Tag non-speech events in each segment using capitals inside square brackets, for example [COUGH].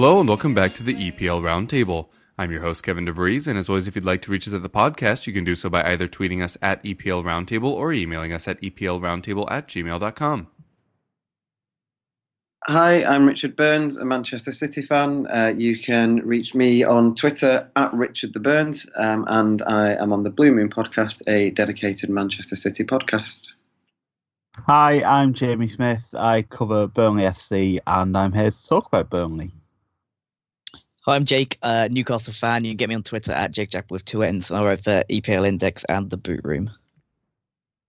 Hello and welcome back to the EPL Roundtable. I'm your host, Kevin DeVries, and as always, if you'd like to reach us at the podcast, you can do so by either tweeting us at EPL Roundtable or emailing us at EPLRoundtable at gmail.com. Hi, I'm Richard Burns, a Manchester City fan. Uh, you can reach me on Twitter at Richard the Burns, um, and I am on the Blue Moon podcast, a dedicated Manchester City podcast. Hi, I'm Jamie Smith. I cover Burnley FC and I'm here to talk about Burnley. Hi, I'm Jake, uh, Newcastle fan. You can get me on Twitter at Jake Jack with two N's. I write for EPL Index and The Boot Room.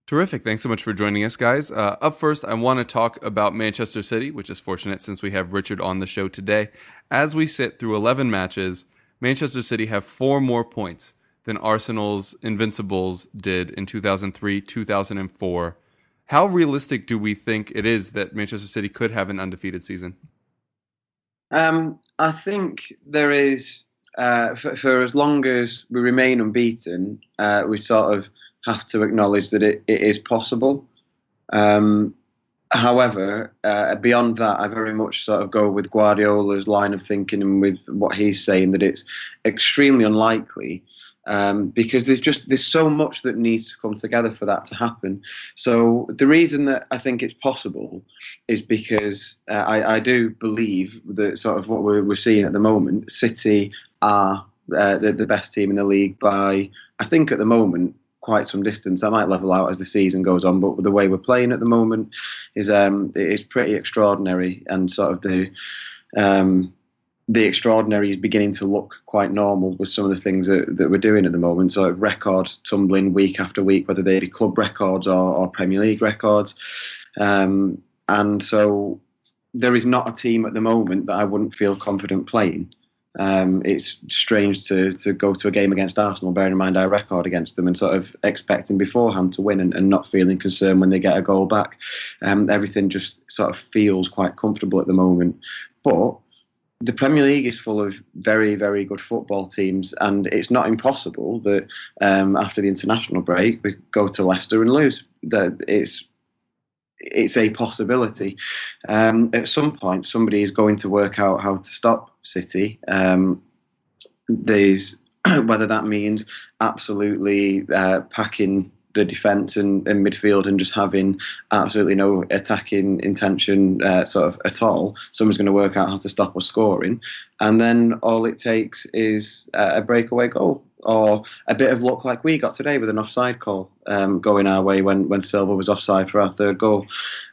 Terrific. Thanks so much for joining us, guys. Uh, up first, I want to talk about Manchester City, which is fortunate since we have Richard on the show today. As we sit through 11 matches, Manchester City have four more points than Arsenal's Invincibles did in 2003, 2004. How realistic do we think it is that Manchester City could have an undefeated season? Um, I think there is, uh, for, for as long as we remain unbeaten, uh, we sort of have to acknowledge that it, it is possible. Um, however, uh, beyond that, I very much sort of go with Guardiola's line of thinking and with what he's saying that it's extremely unlikely. Um, because there's just there's so much that needs to come together for that to happen. So the reason that I think it's possible is because uh, I, I do believe that sort of what we're, we're seeing at the moment, City are uh, the, the best team in the league by I think at the moment quite some distance. That might level out as the season goes on, but the way we're playing at the moment is um, is pretty extraordinary, and sort of the um, the extraordinary is beginning to look quite normal with some of the things that, that we're doing at the moment. So records tumbling week after week, whether they be club records or, or Premier League records, um, and so there is not a team at the moment that I wouldn't feel confident playing. Um, it's strange to to go to a game against Arsenal, bearing in mind our record against them, and sort of expecting beforehand to win and, and not feeling concerned when they get a goal back. Um, everything just sort of feels quite comfortable at the moment. But the Premier League is full of very, very good football teams, and it's not impossible that um, after the international break we go to Leicester and lose. That it's it's a possibility. Um, at some point, somebody is going to work out how to stop City. Um, there's [CLEARS THROAT] whether that means absolutely uh, packing the defence and, and, midfield and just having absolutely no attacking intention uh, sort of at all. Someone's going to work out how to stop us scoring, and then all it takes is uh, a breakaway goal or a bit of luck like we got today with an offside call um, going our way when when Silva was offside for our third goal.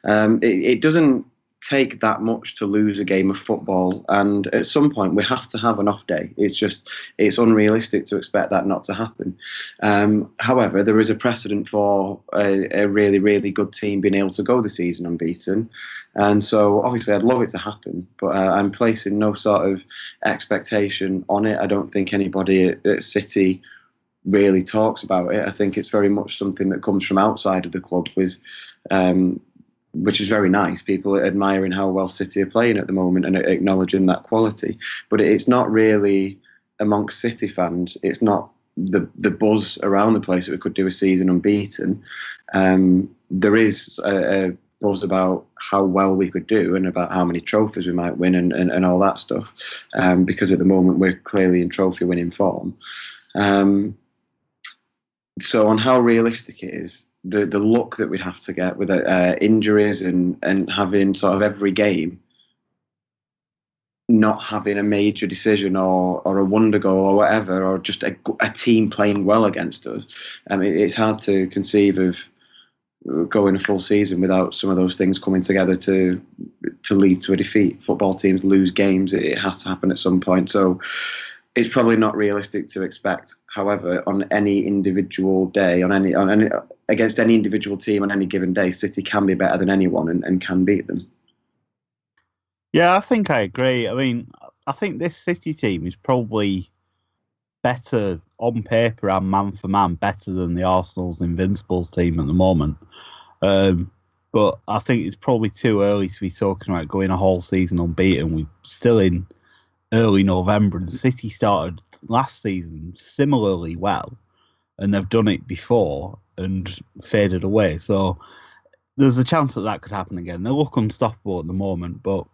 Um, it, it doesn't take that much to lose a game of football. And at some point we have to have an off day. It's just it's unrealistic to expect that not to happen. Um, however there is a precedent for a, a, really really good team being able to go the season unbeaten. And so obviously i'd love it to happen but uh, i'm placing no sort of expectation on it. I don't think anybody at, at city really talks about it. I think it's very much something that comes from outside of the club with um, which is very nice. People admiring how well City are playing at the moment and acknowledging that quality. But it's not really amongst City fans. It's not the the buzz around the place that we could do a season unbeaten. Um, there is a, a, buzz about how well we could do and about how many trophies we might win and, and, and all that stuff. Um, because at the moment we're clearly in trophy winning form. Um, so on how realistic it is, the the luck that we'd have to get with uh, injuries and and having sort of every game not having a major decision or or a wonder goal or whatever or just a, a team playing well against us. I mean, it's hard to conceive of going a full season without some of those things coming together to to lead to a defeat. Football teams lose games; it, it has to happen at some point. So it's probably not realistic to expect. However, on any individual day, on any on any against any individual team on any given day, City can be better than anyone and, and can beat them. Yeah, I think I agree. I mean, I think this City team is probably better on paper and man for man, better than the Arsenal's Invincibles team at the moment. Um, but I think it's probably too early to be talking about going a whole season unbeaten. We're still in early November, and City started last season similarly well, and they've done it before and faded away. So there's a chance that that could happen again. They look unstoppable at the moment, but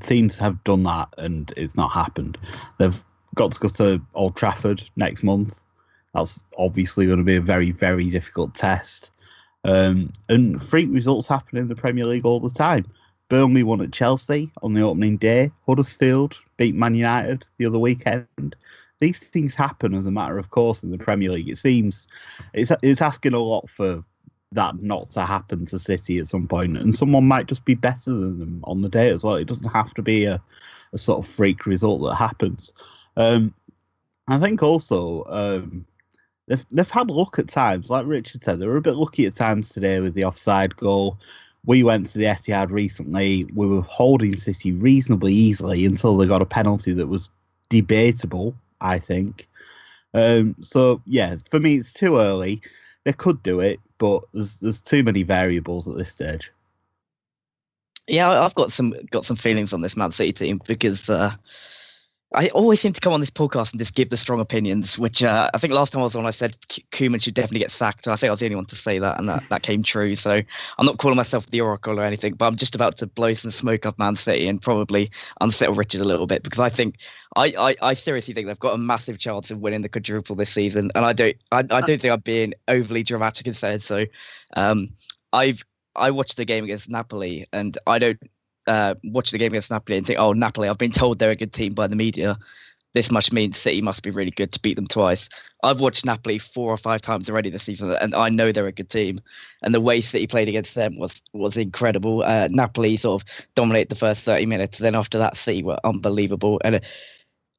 teams have done that and it's not happened. They've got to go to Old Trafford next month. That's obviously going to be a very, very difficult test. Um, and freak results happen in the Premier League all the time. Burnley won at Chelsea on the opening day. Huddersfield beat Man United the other weekend. These things happen as a matter of course in the Premier League. It seems it's it's asking a lot for that not to happen to City at some point, and someone might just be better than them on the day as well. It doesn't have to be a, a sort of freak result that happens. Um, I think also um, they've they've had luck at times, like Richard said, they were a bit lucky at times today with the offside goal. We went to the Etihad recently. We were holding City reasonably easily until they got a penalty that was debatable. I think. Um, so yeah, for me, it's too early. They could do it, but there's there's too many variables at this stage. Yeah, I've got some got some feelings on this Man City team because uh, I always seem to come on this podcast and just give the strong opinions. Which uh, I think last time I was on, I said K- Koeman should definitely get sacked. I think I was the only one to say that, and that, that came true. So I'm not calling myself the oracle or anything, but I'm just about to blow some smoke up Man City and probably unsettle Richard a little bit because I think I, I, I seriously think they've got a massive chance of winning the quadruple this season, and I don't I, I don't think I'm being overly dramatic and saying so. Um, I've I watched the game against Napoli, and I don't uh, watch the game against Napoli and think, oh, Napoli, I've been told they're a good team by the media. This much means City must be really good to beat them twice. I've watched Napoli four or five times already this season, and I know they're a good team. And the way City played against them was was incredible. Uh, Napoli sort of dominated the first 30 minutes. Then after that, City were unbelievable. And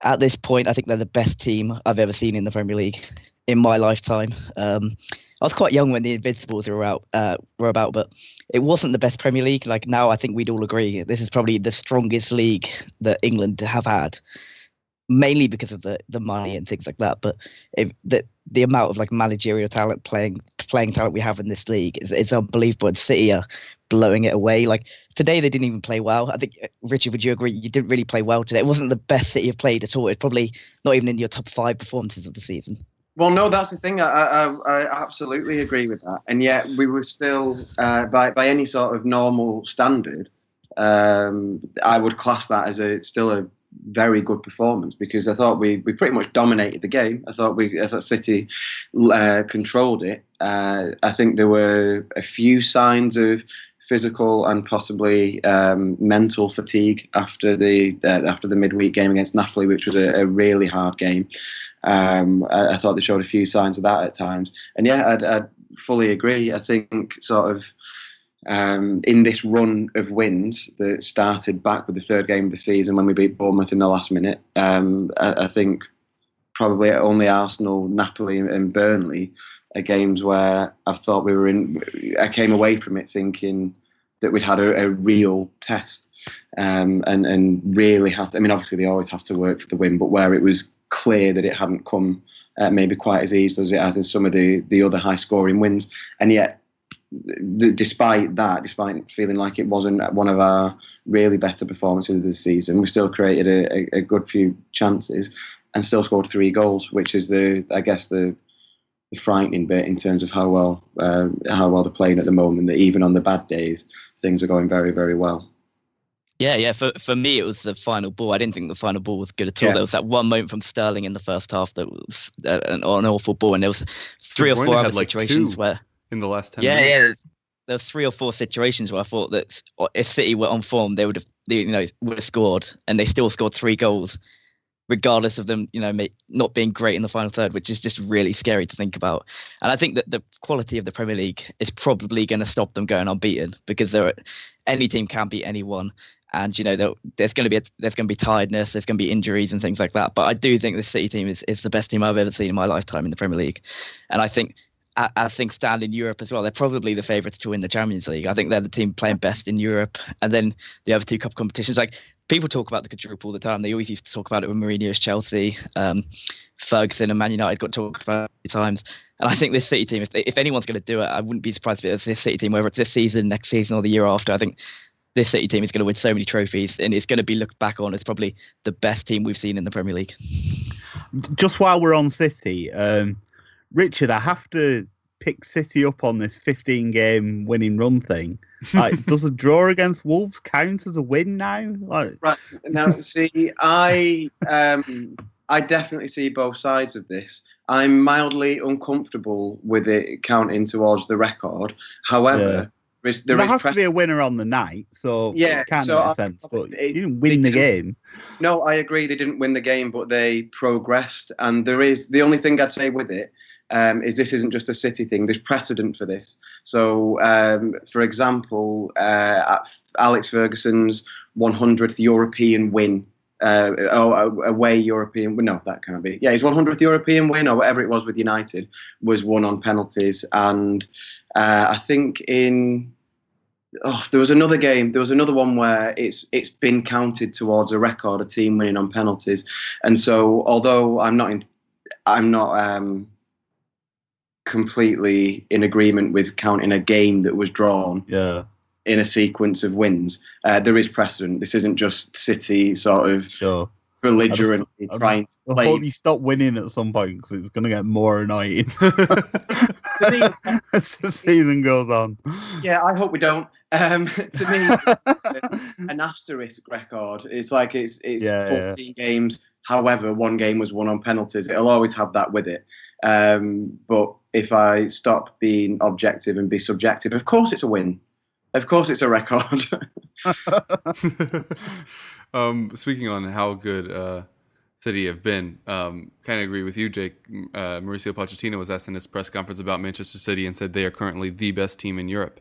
at this point, I think they're the best team I've ever seen in the Premier League in my lifetime. Um, I was quite young when the Invincibles were out, uh, were about, but it wasn't the best Premier League. Like now, I think we'd all agree this is probably the strongest league that England have had, mainly because of the the money and things like that. But if, the the amount of like managerial talent, playing playing talent we have in this league is it's unbelievable. And City are blowing it away. Like today, they didn't even play well. I think uh, Richard, would you agree? You didn't really play well today. It wasn't the best City have played at all. It's probably not even in your top five performances of the season. Well, no, that's the thing. I, I, I absolutely agree with that. And yet, we were still, uh, by by any sort of normal standard, um, I would class that as a still a very good performance because I thought we, we pretty much dominated the game. I thought we I thought City uh, controlled it. Uh, I think there were a few signs of physical and possibly um, mental fatigue after the uh, after the midweek game against Napoli, which was a, a really hard game. Um, I, I, thought they showed a few signs of that at times, and yeah, I'd, I'd fully agree. I think sort of um, in this run of wins that started back with the third game of the season when we beat Bournemouth in the last minute, um, I, I, think probably only Arsenal, Napoli, and, and Burnley games where I thought we were in. I came away from it thinking that we'd had a, a real test. Um, and and really have to. I mean, obviously they always have to work for the win, but where it was clear that it hadn't come uh, maybe quite as easy as it has in some of the, the other high scoring wins. And yet, despite that, despite feeling like it wasn't one of our really better performances of the season, we still created a, a good few chances and still scored three goals, which is the, I guess, the, the frightening bit in terms of how well uh, how well they're playing at the moment. That even on the bad days, things are going very, very well. Yeah, yeah. For for me, it was the final ball. I didn't think the final ball was good at all. Yeah. There was that one moment from Sterling in the first half that was uh, an, an awful ball, and there was three or four other like, situations two. where in the last 10 yeah, minutes. yeah. There was three or four situations where I thought that if City were on form, they would have, you know, would have scored, and they still scored three goals. Regardless of them, you know, not being great in the final third, which is just really scary to think about. And I think that the quality of the Premier League is probably going to stop them going unbeaten because there, any team can beat anyone. And you know there's going to be a, there's going to be tiredness, there's going to be injuries and things like that. But I do think this City team is, is the best team I've ever seen in my lifetime in the Premier League, and I think as things stand in Europe as well, they're probably the favourites to win the Champions League. I think they're the team playing best in Europe, and then the other two cup competitions. Like people talk about the quadruple all the time. They always used to talk about it with Mourinho's Chelsea, um, Ferguson, and Man United got talked about times. And I think this City team, if, if anyone's going to do it, I wouldn't be surprised if it's this City team, whether it's this season, next season, or the year after. I think this City team is going to win so many trophies, and it's going to be looked back on as probably the best team we've seen in the Premier League. Just while we're on City, um, Richard, I have to pick City up on this 15 game winning run thing. [LAUGHS] Like, does a draw against Wolves count as a win now? Like, right now, see, I um, I definitely see both sides of this. I'm mildly uncomfortable with it counting towards the record. However, Yeah. there, is, there has press- to be a winner on the night, so Yeah, it can so make I- sense. But it- you didn't win the game. No, I agree. They didn't win the game, but they progressed. And there is the only thing I'd say with it um, is this isn't just a City thing. There's precedent for this. So, um, for example, uh, Alex Ferguson's 100th European win. Uh, oh, away European. No, that can't be. Yeah, his 100th European win or whatever it was with United was won on penalties. And uh, I think in oh, there was another game. There was another one where it's it's been counted towards a record, a team winning on penalties. And so, although I'm not in, I'm not um, completely in agreement with counting a game that was drawn Yeah, in a sequence of wins. Uh, there is precedent. This isn't just City sort of sure. belligerently I just- trying to I play. hope you stop winning at some point because it's going to get more annoying [LAUGHS] [LAUGHS] as the season goes on. Yeah, I hope we don't. Um, to me, [LAUGHS] an asterisk record. It's like it's it's Yeah, yeah. 14 games. However, one game was won on penalties. It'll always have that with it. Um, but if I stop being objective and be subjective, of course it's a win. Of course it's a record. [LAUGHS] um, speaking on how good uh, City have been, um, kind of agree with you, Jake. Uh, Mauricio Pochettino was asked in his press conference about Manchester City and said they are currently the best team in Europe.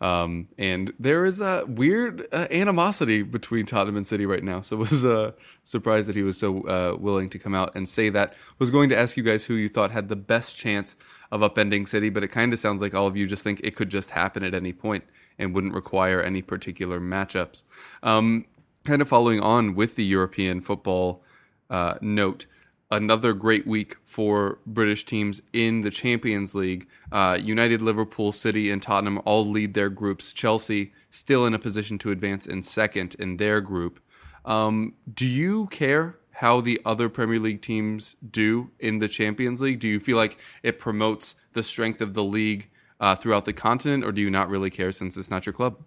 Um, and there is a weird uh, animosity between Tottenham and City right now. So [LAUGHS] I was uh, surprised that he was so uh, willing to come out and say that. Was going to ask you guys who you thought had the best chance of upending City, but it kind of sounds like all of you just think it could just happen at any point and wouldn't require any particular matchups. Um, kind of following on with the European football uh, note, another great week for British teams in the Champions League. Uh, United, Liverpool, City, and Tottenham all lead their groups. Chelsea still in a position to advance in second in their group. Um, do you care how the other Premier League teams do in the Champions League? Do you feel like it promotes the strength of the league uh, throughout the continent, or do you not really care since it's not your club?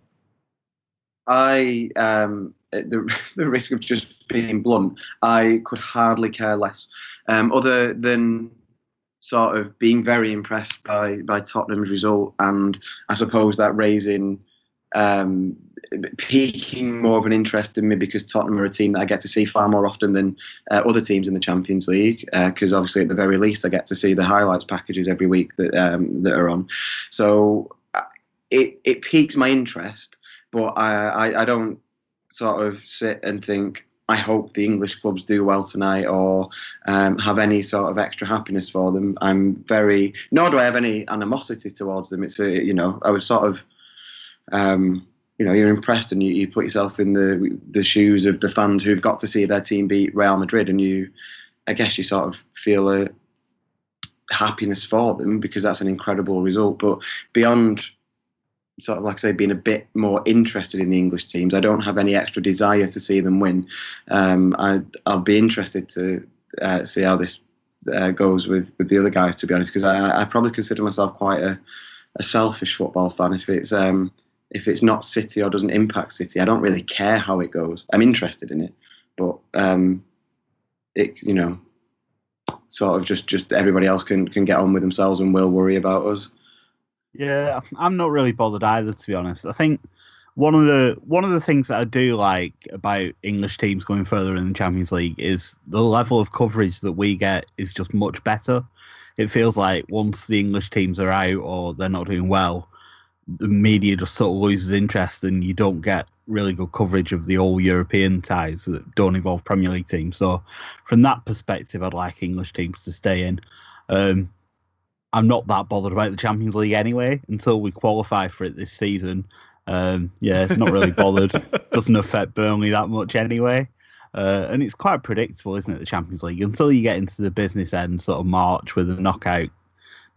I, um, the, [LAUGHS] the risk of just being blunt, I could hardly care less. Um, other than sort of being very impressed by by Tottenham's result, and I suppose that raising, um, piquing more of an interest in me because Tottenham are a team that I get to see far more often than uh, other teams in the Champions League. Because obviously, at the very least, I get to see the highlights packages every week that um, that are on. So uh, it it piques my interest but I, I, I don't sort of sit and think I hope the English clubs do well tonight or um, have any sort of extra happiness for them. I'm very nor do I have any animosity towards them. It's a, you know I was sort of um, you know you're impressed and you, you put yourself in the the shoes of the fans who've got to see their team beat Real Madrid and you I guess you sort of feel a happiness for them because that's an incredible result. But beyond sort of like I say, being a bit more interested in the English teams. I don't have any extra desire to see them win. Um, I, I'll be interested to uh, see how this uh, goes with, with the other guys, to be honest, because I, I probably consider myself quite a, a selfish football fan. If it's um, if it's not City or doesn't impact City, I don't really care how it goes. I'm interested in it, but um, it you know, sort of just just everybody else can can get on with themselves and will worry about us. Yeah, I'm not really bothered either, to be honest. I think one of the one of the things that I do like about English teams going further in the Champions League is the level of coverage that we get is just much better. It feels like once the English teams are out or they're not doing well, the media just sort of loses interest and you don't get really good coverage of the all European ties that don't involve Premier League teams. So from that perspective, I'd like English teams to stay in. Um, I'm not that bothered about the Champions League anyway until we qualify for it this season. Um, yeah, it's not really bothered. [LAUGHS] Doesn't affect Burnley that much anyway. Uh, and it's quite predictable, isn't it? The Champions League until you get into the business end, sort of March with the knockout,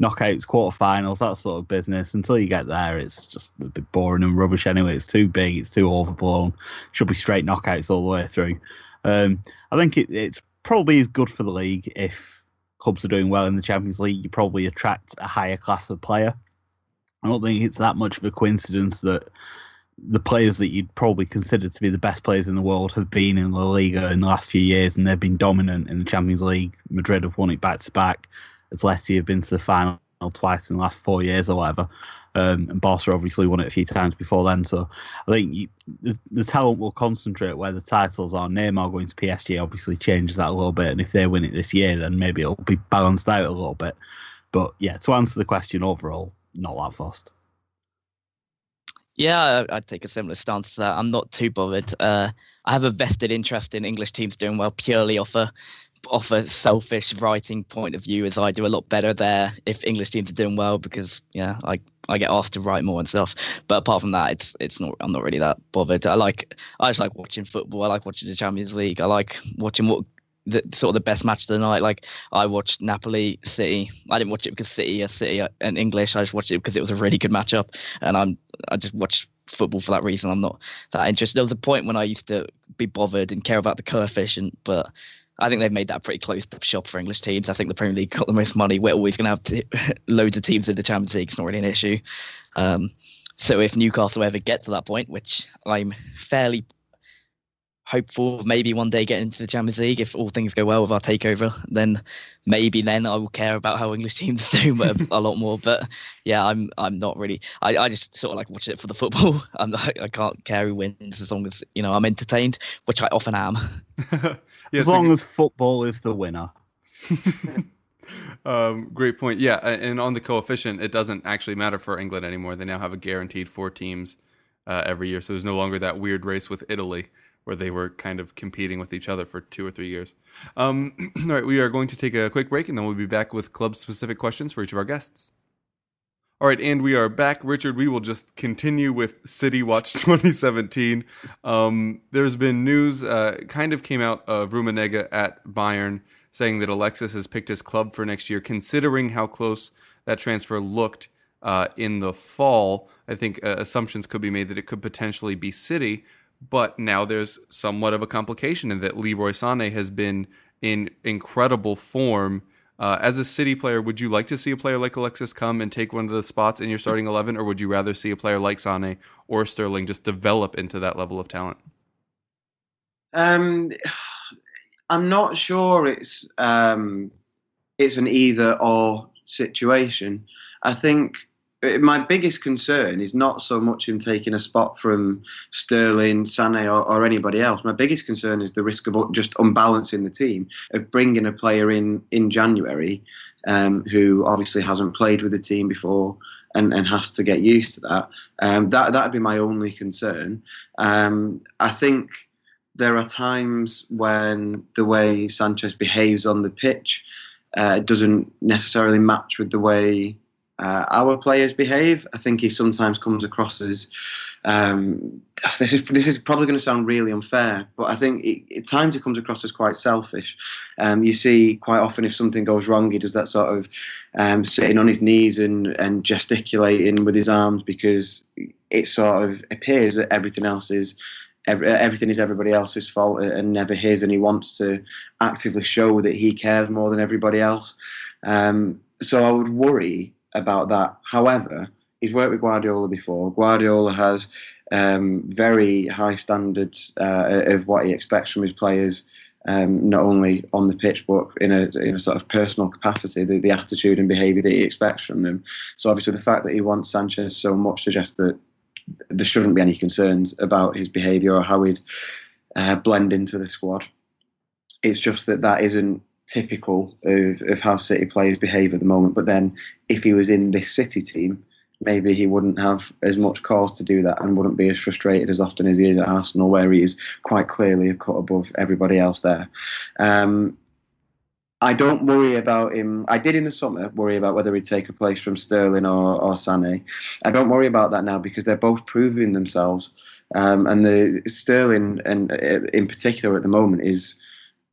knockouts, quarterfinals, that sort of business. Until you get there, it's just a bit boring and rubbish anyway. It's too big, it's too overblown. Should be straight knockouts all the way through. Um, I think it, it's probably as good for the league if clubs are doing well in the Champions League. You probably attract a higher class of player. I don't think it's that much of a coincidence that the players that you'd probably consider to be the best players in the world have been in La Liga in the last few years, and they've been dominant in the Champions League. Madrid have won it back to back. Atleti have been to the final twice in the last four years or whatever. Um, and Barca obviously won it a few times before then. So I think you, the, the, talent will concentrate where the titles are. Neymar going to PSG obviously changes that a little bit, and if they win it this year, then maybe it'll be balanced out a little bit. But yeah, to answer the question overall, not that fast. Yeah, I'd take a similar stance to that. I'm not too bothered. Uh, I have a vested interest in English teams doing well purely off a off a selfish writing point of view, as I do a lot better there if English teams are doing well because yeah, I I get asked to write more and stuff. But apart from that, it's it's not I'm not really that bothered. I like I just like watching football. I like watching the Champions League. I like watching what the sort of the best match of the night. Like I watched Napoli City. I didn't watch it because City are City uh, and English. I just watched it because it was a really good matchup, and I'm I just watched football for that reason. I'm not that interested. There was a point when I used to be bothered and care about the coefficient, but I think they've made that pretty close to shop for English teams. I think the Premier League got the most money. We're always going to have [LAUGHS] loads of teams in the Champions League. It's not really an issue. Um, so if Newcastle ever get to that point, which I'm fairly hopeful of maybe one day getting into the Champions League if all things go well with our takeover. Then maybe then I will care about how English [LAUGHS] teams do a, a lot more. But yeah, I'm I'm not really. I, I just sort of like watch it for the football. [LAUGHS] I'm not, I can't care who wins as long as you know I'm entertained, which I often am. [LAUGHS] yeah, as long as football is the winner. um, great point. Yeah, and on the coefficient, it doesn't actually matter for England anymore. They now have a guaranteed four teams uh, every year, so there's no longer that weird race with Italy where they were kind of competing with each other for two or three years. Um, [CLEARS THROAT] all right, we are going to take a quick break and then we'll be back with club specific questions for each of our guests. All right, and we are back. Richard, we will just continue with City Watch [LAUGHS] 2017. Um, there's been news, uh, kind of came out of Rummenigge at Bayern saying that Alexis has picked his club for next year, considering how close that transfer looked uh, in the fall. I think uh, assumptions could be made that it could potentially be City. But now there's somewhat of a complication in that Leroy Sané has been in incredible form. Uh, as a City player, would you like to see a player like Alexis come and take one of the spots in your starting 11, or would you rather see a player like Sané or Sterling just develop into that level of talent? Um, I'm not sure it's um, it's an either or situation. I think my biggest concern is not so much him taking a spot from Sterling, Sané, or, or, anybody else. My biggest concern is the risk of just unbalancing the team, of bringing a player in in January um, who obviously hasn't played with the team before and, and has to get used to that. Um, that that'd be my only concern. Um, I think there are times when the way Sanchez behaves on the pitch uh, doesn't necessarily match with the way uh, our players behave. I think he sometimes comes across as um, [SIGHS] this is this is probably going to sound really unfair, but I think it, at times he comes across as quite selfish. Um, you see quite often if something goes wrong, he does that sort of um, sitting on his knees and and gesticulating with his arms because it sort of appears that everything else is. everything is everybody else's fault and never his, and he wants to actively show that he cares more than everybody else. Um, so I would worry about that. However, he's worked with Guardiola before. Guardiola has um, very high standards uh, of what he expects from his players, um, not only on the pitch but in a, in a sort of personal capacity, the, the attitude and behaviour that he expects from them. So obviously, the fact that he wants Sanchez so much suggests that there shouldn't be any concerns about his behaviour or how he'd uh, blend into the squad. It's just that that isn't typical of, of how City players behave at the moment. But then, if he was in this City team, maybe he wouldn't have as much cause to do that and wouldn't be as frustrated as often as he is at Arsenal, where he is quite clearly a cut above everybody else there. Um, I don't worry about him. I did in the summer worry about whether he'd take a place from Sterling or, or Sané. I don't worry about that now because they're both proving themselves. Um, and the Sterling, and uh, in particular at the moment, is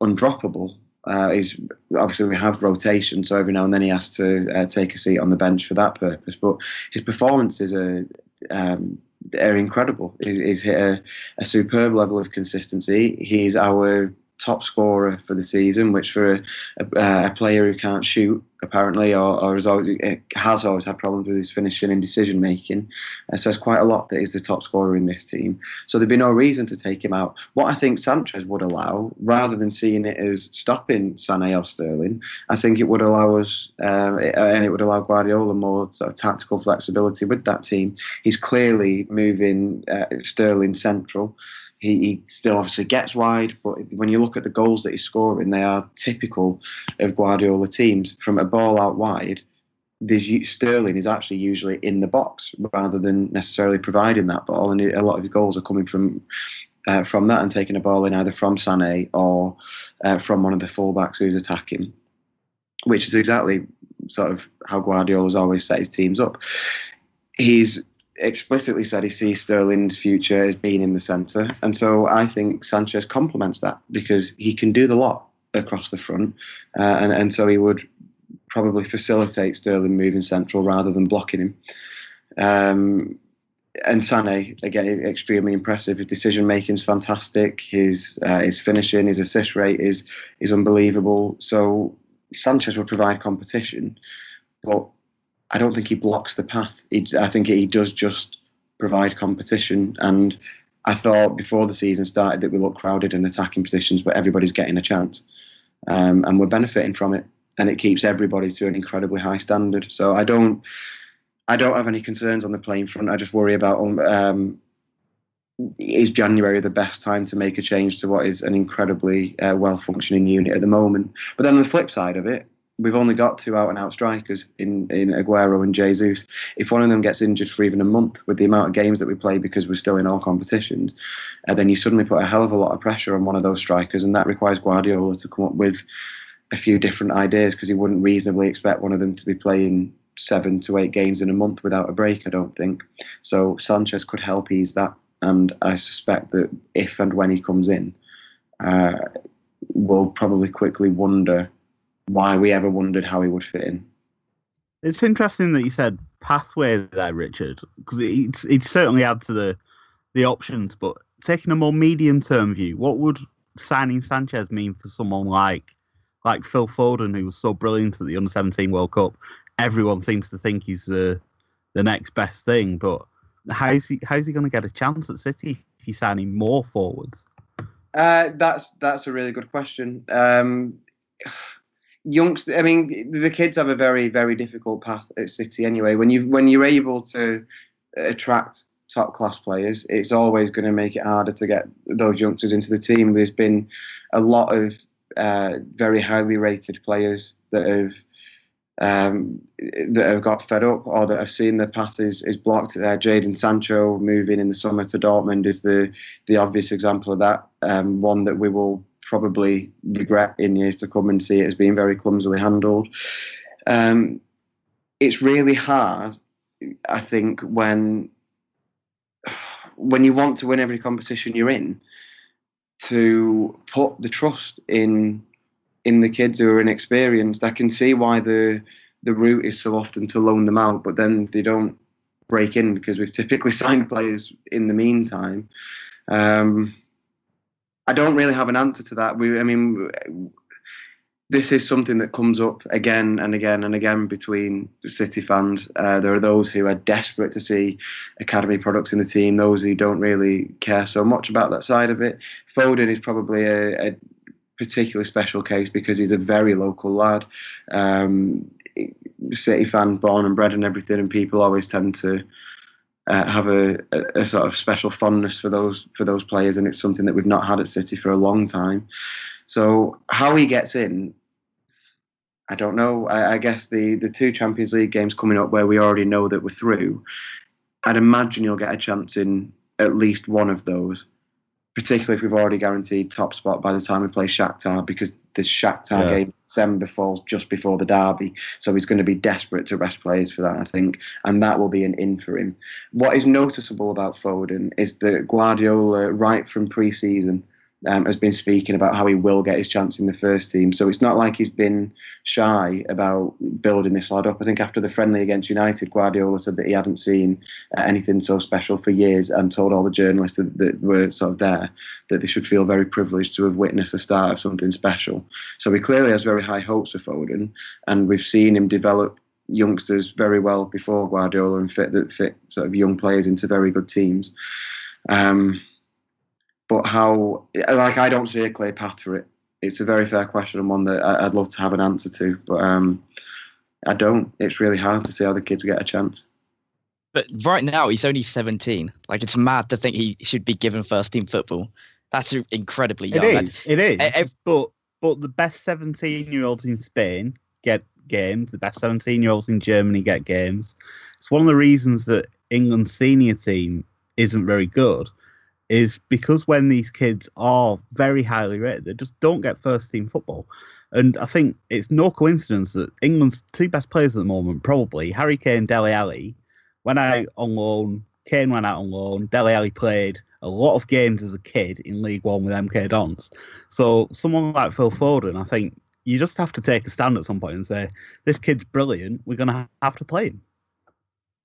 undroppable. Uh, he's obviously we have rotation, so every now and then he has to uh, take a seat on the bench for that purpose. But his performances are um, are incredible. He's hit a, a superb level of consistency. He's our top scorer for the season, which for a, a, a player who can't shoot apparently, or, or has, always, has always had problems with his finishing and decision making, uh, says quite a lot that he's the top scorer in this team. So there'd be no reason to take him out. What I think Sanchez would allow, rather than seeing it as stopping Sané or Sterling, I think it would allow us, uh, and it would allow Guardiola more sort of tactical flexibility with that team. He's clearly moving uh, Sterling central. He, he, still obviously gets wide, but when you look at the goals that he's scoring, they are typical of Guardiola teams. From a ball out wide, Sterling is actually usually in the box rather than necessarily providing that ball, and a lot of his goals are coming from uh, from that and taking a ball in either from Sané or uh, from one of the fullbacks who's attacking, which is exactly sort of how Guardiola's always set his teams up. He's explicitly said he sees Sterling's future as being in the centre. And so I think Sanchez complements that because he can do the lot across the front. Uh, and, and so he would probably facilitate Sterling moving central rather than blocking him. Um, and Sané, again, extremely impressive. His decision making is fantastic. His uh, his finishing, his assist rate is is unbelievable. So Sanchez would provide competition, but I don't think he blocks the path. He, I think he does just provide competition. And I thought before the season started that we look crowded in attacking positions, but everybody's getting a chance, um, and we're benefiting from it. And it keeps everybody to an incredibly high standard. So I don't, I don't have any concerns on the playing front. I just worry about um, is January the best time to make a change to what is an incredibly uh, well functioning unit at the moment? But then on the flip side of it, we've only got two out and out strikers in, in Aguero and Jesus. If one of them gets injured for even a month with the amount of games that we play because we're still in all competitions, uh, then you suddenly put a hell of a lot of pressure on one of those strikers, and that requires Guardiola to come up with a few different ideas because he wouldn't reasonably expect one of them to be playing seven to eight games in a month without a break, I don't think. So Sanchez could help ease that, and I suspect that if and when he comes in, uh, we'll probably quickly wonder why we ever wondered how he would fit in. It's interesting that you said pathway there, Richard, because it's it certainly adds to the the options. But taking a more medium term view, what would signing Sanchez mean for someone like like Phil Foden, who was so brilliant at the Under Seventeen World Cup? Everyone seems to think he's the the next best thing, but how is he how is he going to get a chance at City if he's signing more forwards? Uh, that's that's a really good question. Um, youngsters. I mean, the kids have a very, very difficult path at City anyway. When you when you're able to attract top class players, it's always going to make it harder to get those youngsters into the team. There's been a lot of uh, very highly rated players that have. Um, that have got fed up or that have seen the path is, is blocked. Uh, Jadon Sancho moving in the summer to Dortmund is the the obvious example of that. Um, one that we will probably regret in years to come and see it as being very clumsily handled. Um, it's really hard, I think, when when you want to win every competition you're in, to put the trust in in the kids who are inexperienced. I can see why the the route is so often to loan them out, but then they don't break in because we've typically [LAUGHS] signed players in the meantime. Um, I don't really have an answer to that. We, I mean, this is something that comes up again and again and again between City fans. Uh, there are those who are desperate to see academy products in the team, those who don't really care so much about that side of it. Foden is probably a, a particularly special case because he's a very local lad. Um, City fan, born and bred and everything, and people always tend to uh, have a, a, sort of special fondness for those for those players, and it's something that we've not had at City for a long time. So how he gets in, I don't know. I, I guess the the two Champions League games coming up where we already know that we're through, I'd imagine you'll get a chance in at least one of those particularly if we've already guaranteed top spot by the time we play Shakhtar, because this Shakhtar Yeah. game December falls just before the derby, so he's going to be desperate to rest players for that, I think, and that will be an in for him. What is noticeable about Foden is that Guardiola, right from pre-season, um, has been speaking about how he will get his chance in the first team. So it's not like he's been shy about building this lad up. I think after the friendly against United, Guardiola said that he hadn't seen uh, anything so special for years and told all the journalists that, that were sort of there that they should feel very privileged to have witnessed the start of something special. So he clearly has very high hopes for Foden, and we've seen him develop youngsters very well before Guardiola and fit that fit sort of young players into very good teams. Um, but how, like, I don't see a clear path for it. It's a very fair question and one that I- I'd love to have an answer to, but um, I don't. It's really hard to see how the kids get a chance. But right now he's only 17. Like it's mad to think he should be given first team football. That's incredibly It young. That's- is. It is. But but the best seventeen year olds in Spain get games. The best seventeen year olds in Germany get games. It's one of the reasons that England's senior team isn't very good. Is because when these kids are very highly rated, they just don't get first team football. And I think it's no coincidence that England's two best players at the moment, probably Harry Kane, Dele Alli, went out on loan. Kane went out on loan. Dele Alli played a lot of games as a kid in League One with MK Dons. So someone like Phil Foden, I think you just have to take a stand at some point and say, "This kid's brilliant. We're going to have to play him."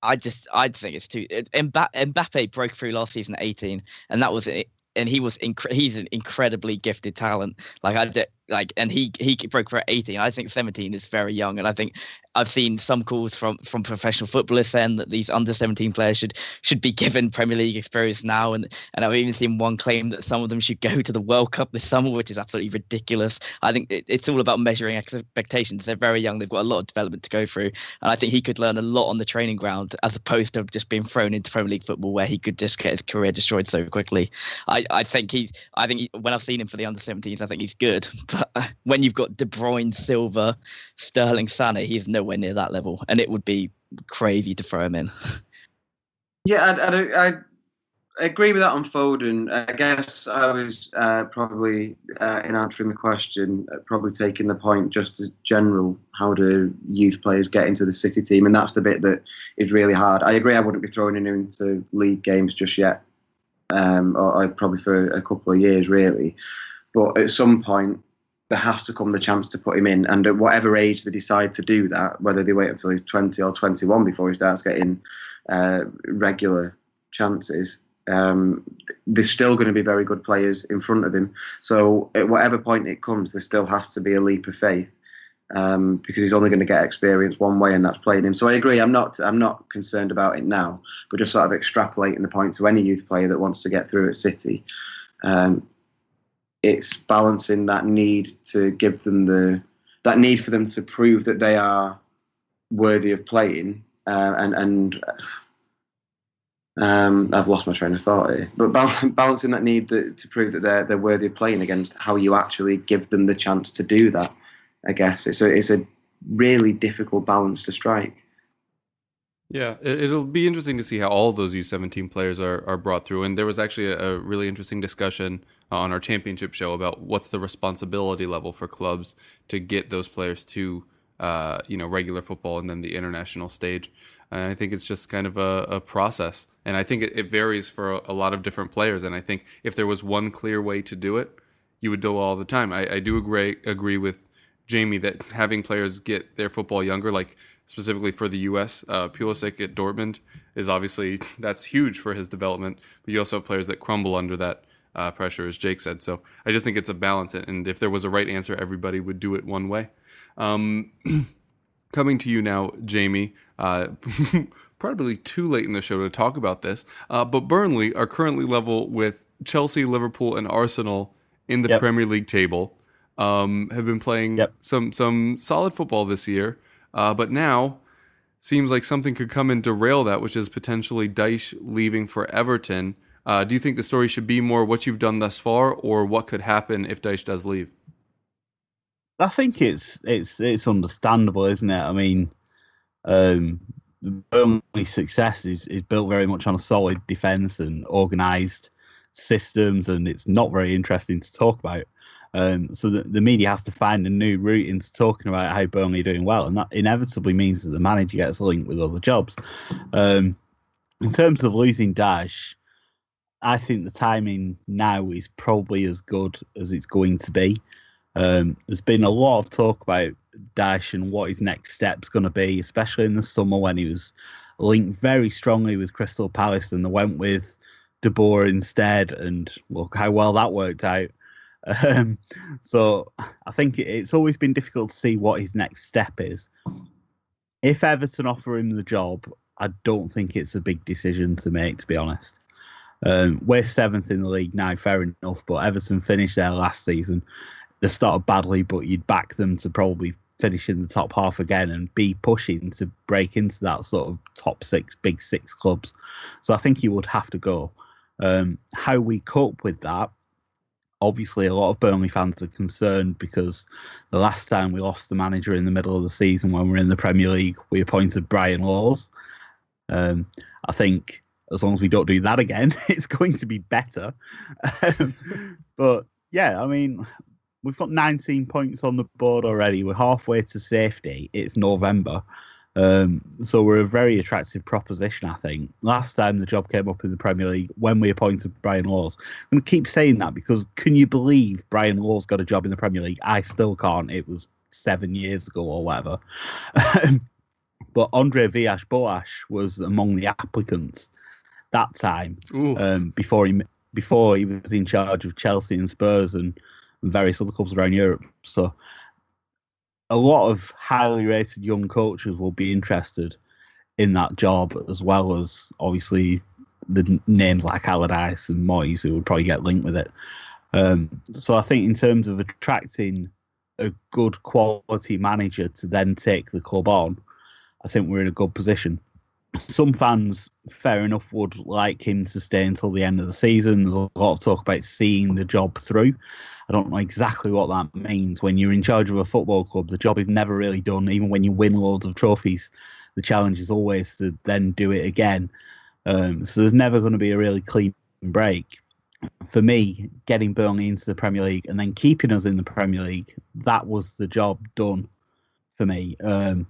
I just I think it's too. Mbappe broke through last season at 18, and that was it. And he was incre- he's an incredibly gifted talent. Like I did, like, and he he broke for 18. I think 17 is very young, and I think I've seen some calls from from professional footballers saying that these under 17 players should should be given Premier League experience now, and and I've even seen one claim that some of them should go to the World Cup this summer, which is absolutely ridiculous. I think it, it's all about measuring expectations. They're very young; they've got a lot of development to go through, and I think he could learn a lot on the training ground as opposed to just being thrown into Premier League football where he could just get his career destroyed so quickly. I, I think he, I think he, when I've seen him for the under 17s, I think he's good. [LAUGHS] But [LAUGHS] when you've got De Bruyne, Silva, Sterling, Sané, he's nowhere near that level, and it would be crazy to throw him in. Yeah, I, I, I agree with that on Foden. I guess I was uh, probably, uh, in answering the question, uh, probably taking the point just as general how do youth players get into the City team? And that's the bit that is really hard. I agree, I wouldn't be throwing him into league games just yet, um, or, or probably for a couple of years, really. But at some point, there has to come the chance to put him in. And at whatever age they decide to do that, whether they wait until he's 20 or 21 before he starts getting uh, regular chances, um, there's still going to be very good players in front of him. So at whatever point it comes, there still has to be a leap of faith. Um, because he's only going to get experience one way, and that's playing him. So I agree. I'm not. I'm not concerned about it now. But just sort of extrapolating the point to any youth player that wants to get through at City, um, it's balancing that need to give them the that need for them to prove that they are worthy of playing, uh, and and um, I've lost my train of thought here. But bal- [LAUGHS] balancing that need to prove that they're they're worthy of playing against how you actually give them the chance to do that. I guess it's a it's a really difficult balance to strike. Yeah, it, it'll be interesting to see how all those U17 players are, are brought through. And there was actually a, really interesting discussion on our championship show about what's the responsibility level for clubs to get those players to, uh, you know, regular football and then the international stage. And I think it's just kind of a, a process. And I think it, it varies for a, a lot of different players. And I think if there was one clear way to do it, you would do it all the time. I, I do agree agree with Jamie that having players get their football younger, like specifically for the U.S., uh, Pulisic at Dortmund is obviously that's huge for his development. But you also have players that crumble under that uh, pressure, as Jake said. So I just think it's a balance, and if there was a right answer, everybody would do it one way. Um, [CLEARS THROAT] coming to you now, Jamie. Uh, [LAUGHS] probably too late in the show to talk about this, uh, but Burnley are currently level with Chelsea, Liverpool, and Arsenal in the Yep. Premier League table. Um, have been playing Yep. some some solid football this year, uh, but now seems like something could come and derail that, which is potentially Dyche leaving for Everton. Uh, do you think the story should be more what you've done thus far, or what could happen if Dyche does leave? I think it's it's it's understandable, isn't it? I mean, um, success is, is built very much on a solid defence and organised systems, and it's not very interesting to talk about. Um, so the, the media has to find a new route into talking about how Burnley are doing well, and that inevitably means that the manager gets linked with other jobs. Um, in terms of losing Dyche, I think the timing now is probably as good as it's going to be. Um, there's been a lot of talk about Dyche and what his next step's going to be, especially in the summer when he was linked very strongly with Crystal Palace and they went with De Boer instead, and look how well that worked out. Um, so I think it's always been difficult to see what his next step is. If Everton offer him the job, I don't think it's a big decision to make, to be honest. Um, we're seventh in the league now, fair enough, but Everton finished there last season. They started badly, but you'd back them to probably finish in the top half again and be pushing to break into that sort of top six, big six clubs. So I think he would have to go. Um, how we cope with that obviously a lot of Burnley fans are concerned because the last time we lost the manager in the middle of the season when we were in the Premier League, we appointed Brian Laws. Um, I think as long as we don't do that again, [LAUGHS] it's going to be better. Um, but yeah, I mean, we've got 19 points on the board already. We're halfway to safety. It's November. Um, so we're a very attractive proposition, I think. Last time the job came up in the Premier League when we appointed Brian Laws. I'm going to keep saying that because can you believe Brian Laws got a job in the Premier League? I still can't. It was seven years ago or whatever. but Andre Villas Boas was among the applicants that time um, before he before he was in charge of Chelsea and Spurs and various other clubs around Europe. So a lot of highly rated young coaches will be interested in that job, as well as obviously the names like Allardyce and Moyes who would probably get linked with it. Um, so I think in terms of attracting a good quality manager to then take the club on, I think we're in a good position. Some fans, fair enough, would like him to stay until the end of the season. There's a lot of talk about seeing the job through. I don't know exactly what that means. When you're in charge of a football club, the job is never really done. Even when you win loads of trophies, the challenge is always to then do it again. Um, so there's never going to be a really clean break. For me, getting Burnley into the Premier League and then keeping us in the Premier League, that was the job done for me. Um,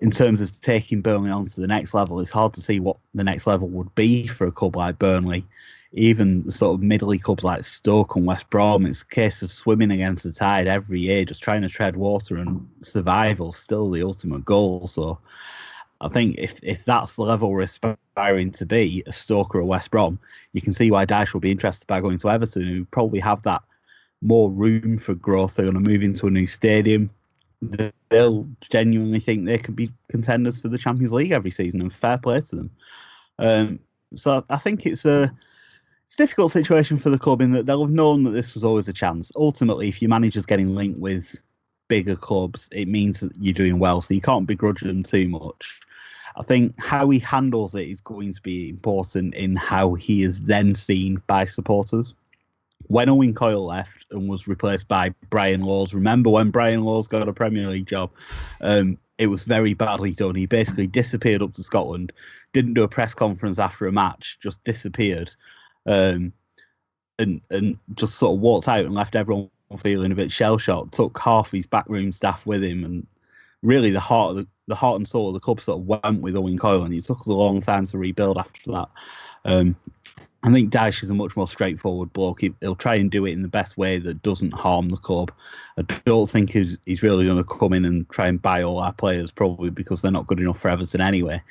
in terms of taking Burnley on to the next level, it's hard to see what the next level would be for a club like Burnley even sort of middle clubs like Stoke and West Brom, it's a case of swimming against the tide every year, just trying to tread water and survival still the ultimate goal. So I think if if that's the level we're aspiring to be, a Stoke or a West Brom, you can see why Dyche will be interested by going to Everton, who probably have that more room for growth. They're going to move into a new stadium. They'll genuinely think they could be contenders for the Champions League every season, and fair play to them. Um, so I think it's a it's a difficult situation for the club in that they'll have known that this was always a chance. Ultimately, if your manager's getting linked with bigger clubs, it means that you're doing well, so you can't begrudge them too much. I think how he handles it is going to be important in how he is then seen by supporters. When Owen Coyle left and was replaced by Brian Laws, remember when Brian Laws got a Premier League job? Um, it was very badly done. He basically disappeared up to Scotland, didn't do a press conference after a match, just disappeared um, and and just sort of walked out and left everyone feeling a bit shell shocked. Took half his backroom staff with him, and really the heart the, the heart and soul of the club sort of went with Owen Coyle, and it took us a long time to rebuild after that. Um, I think Dyche is a much more straightforward bloke. He, will try and do it in the best way that doesn't harm the club. I don't think he's, he's really going to come in and try and buy all our players, probably because they're not good enough for Everton anyway.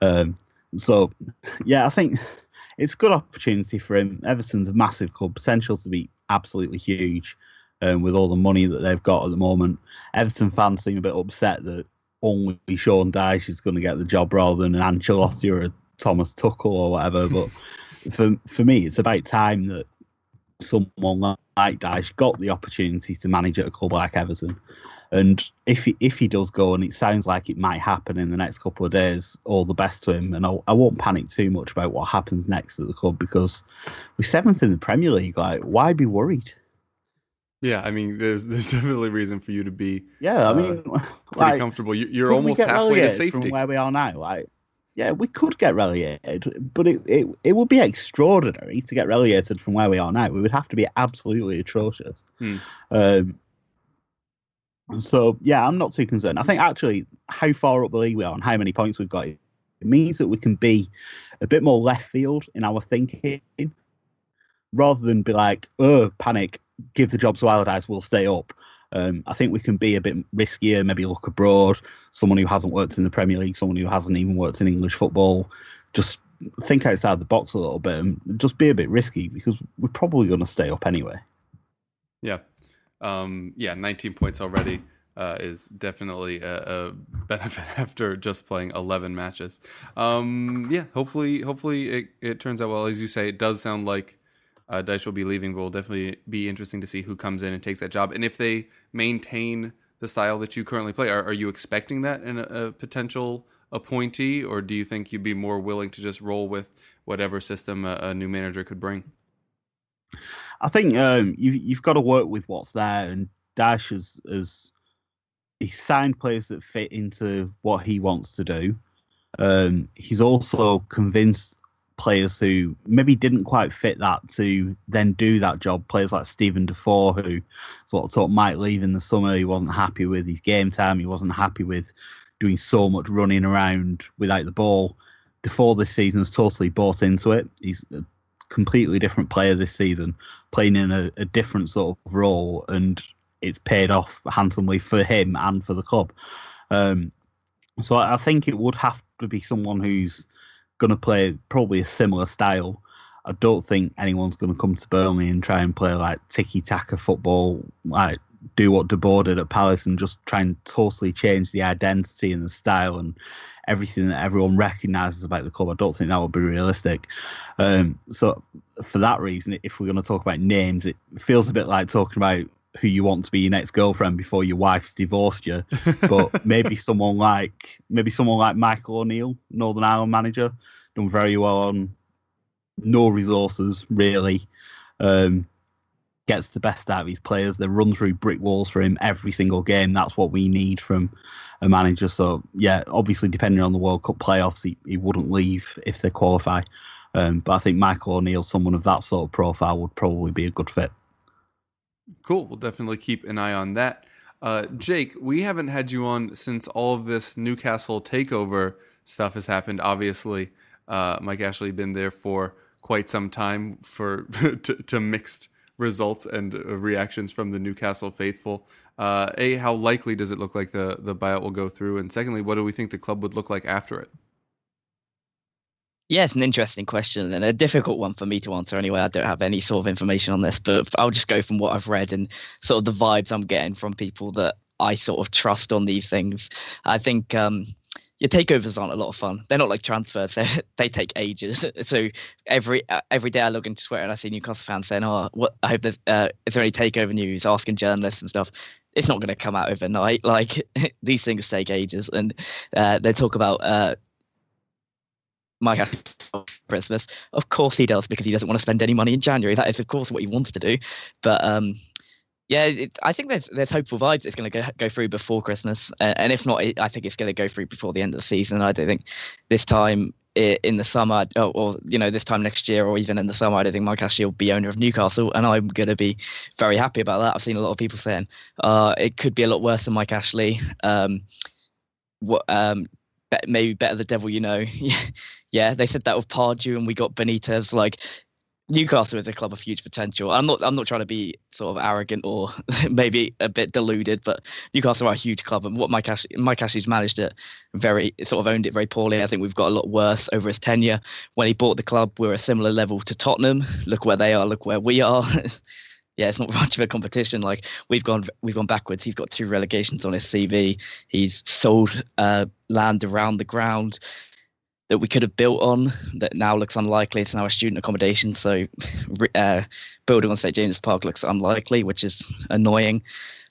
Um, so, yeah, I think it's a good opportunity for him. Everton's a massive club, potential to be absolutely huge um, with all the money that they've got at the moment. Everton fans seem a bit upset that only Sean Dyche is going to get the job rather than an Ancelotti or a Thomas Tuchel or whatever. but [LAUGHS] for for me, it's about time that someone like Dyche got the opportunity to manage at a club like Everton. And if he, if he does go, and it sounds like it might happen in the next couple of days, all the best to him. And I, I won't panic too much about what happens next at the club because we're seventh in the Premier League. Like, why be worried? Yeah, I mean, there's there's [LAUGHS] definitely reason for you to be Yeah, I Uh, mean, [LAUGHS] pretty like, comfortable. You, we almost halfway to safety. from where we are now. Like, yeah, we could get relegated, but it, it it would be extraordinary to get relegated from where we are now. We would have to be absolutely atrocious. Hmm. Um, so yeah, I'm not too concerned. I think actually how far up the league we are and how many points we've got, it means that we can be a bit more left field in our thinking, rather than be like, oh, panic, give the job to Allardyce, we'll stay up. Um, I think we can be a bit riskier, maybe look abroad, someone who hasn't worked in the Premier League, someone who hasn't even worked in English football, just think outside the box a little bit and just be a bit risky because we're probably going to stay up anyway. Yeah. Um, yeah, 19 points already uh, is definitely a, a benefit [LAUGHS] after just playing 11 matches. Um, yeah, hopefully, hopefully it, it turns out well. As you say, it does sound like uh, Dyche will be leaving, but will definitely be interesting to see who comes in and takes that job. And if they maintain the style that you currently play, are, are you expecting that in a, a potential appointee, or do you think you'd be more willing to just roll with whatever system a, a new manager could bring? I think um, you, you've got to work with what's there, and Dyche has, has he signed players that fit into what he wants to do. Um, he's also convinced players who maybe didn't quite fit that to then do that job. Players like Steven Defour, who sort of thought might leave in the summer. He wasn't happy with his game time. He wasn't happy with doing so much running around without the ball. Defoe this season has totally bought into it. He's a completely different player this season, playing in a, a different sort of role, and it's paid off handsomely for him and for the club. Um, so I I think it would have to be someone who's going to play probably a similar style. I don't think anyone's going to come to Burnley and try and play like tiki taka football, like do what De Boer did at Palace and just try and totally change the identity and the style and everything that everyone recognises about the club. I don't think that would be realistic. Um, so for that reason, if we're going to talk about names, it feels a bit like talking about who you want to be your next girlfriend before your wife's divorced you. But [LAUGHS] maybe someone like maybe someone like Michael O'Neill, Northern Ireland manager, done very well on no resources really. Um, gets the best out of his players. They run through brick walls for him every single game. That's what we need from a manager. So yeah, obviously depending on the World Cup playoffs, he, he wouldn't leave if they qualify. Um, but I think Michael O'Neill, someone of that sort of profile, would probably be a good fit. Cool. We'll definitely keep an eye on that. Uh, Jake, we haven't had you on since all of this Newcastle takeover stuff has happened. Obviously, uh, Mike Ashley been there for quite some time for [LAUGHS] to, to mixed results and uh, reactions from the Newcastle faithful. Uh, a, how likely does it look like the the buyout will go through? And secondly, what do we think the club would look like after it? Yeah, it's an interesting question and a difficult one for me to answer anyway. I don't have any sort of information on this, but I'll just go from what I've read and sort of the vibes I'm getting from people that I sort of trust on these things. I think um, your takeovers aren't a lot of fun. They're not like transfers; [LAUGHS] they they take ages. So every uh, every day I log into Twitter and I see Newcastle fans saying, "Oh, what? I hope there's uh, is there any takeover news?" Asking journalists and stuff. It's not going to come out overnight. [LAUGHS] Like [LAUGHS] these things take ages, and uh, they talk about uh, Mike Ashley [LAUGHS] Christmas. Of course he does because he doesn't want to spend any money in January. That is, of course, what he wants to do. But um, yeah, it, I think there's there's hopeful vibes. It's going to go go through before Christmas, uh, and if not, it, I think it's going to go through before the end of the season. I don't think this time in the summer, or, or you know, this time next year, or even in the summer, I don't think Mike Ashley will be owner of Newcastle, and I'm going to be very happy about that. I've seen a lot of people saying uh, it could be a lot worse than Mike Ashley. Um, what um, be- maybe better the devil you know. [LAUGHS] yeah, they said that with Pardew, and we got Benitez. Like Newcastle is a club of huge potential. I'm not. I'm not trying to be sort of arrogant or [LAUGHS] maybe a bit deluded, but Newcastle are a huge club, and what Mike Ashley, Mike Ashley's managed it very sort of owned it very poorly. I think we've got a lot worse over his tenure. When he bought the club, we're a similar level to Tottenham. Look where they are. Look where we are. [LAUGHS] yeah, it's not [LAUGHS] much of a competition. Like we've gone, we've gone backwards. He's got two relegations on his CV. He's sold uh, land around the ground that we could have built on that now looks unlikely. It's now a student accommodation, so [SIGHS] uh, building on St James's Park looks unlikely, which is annoying.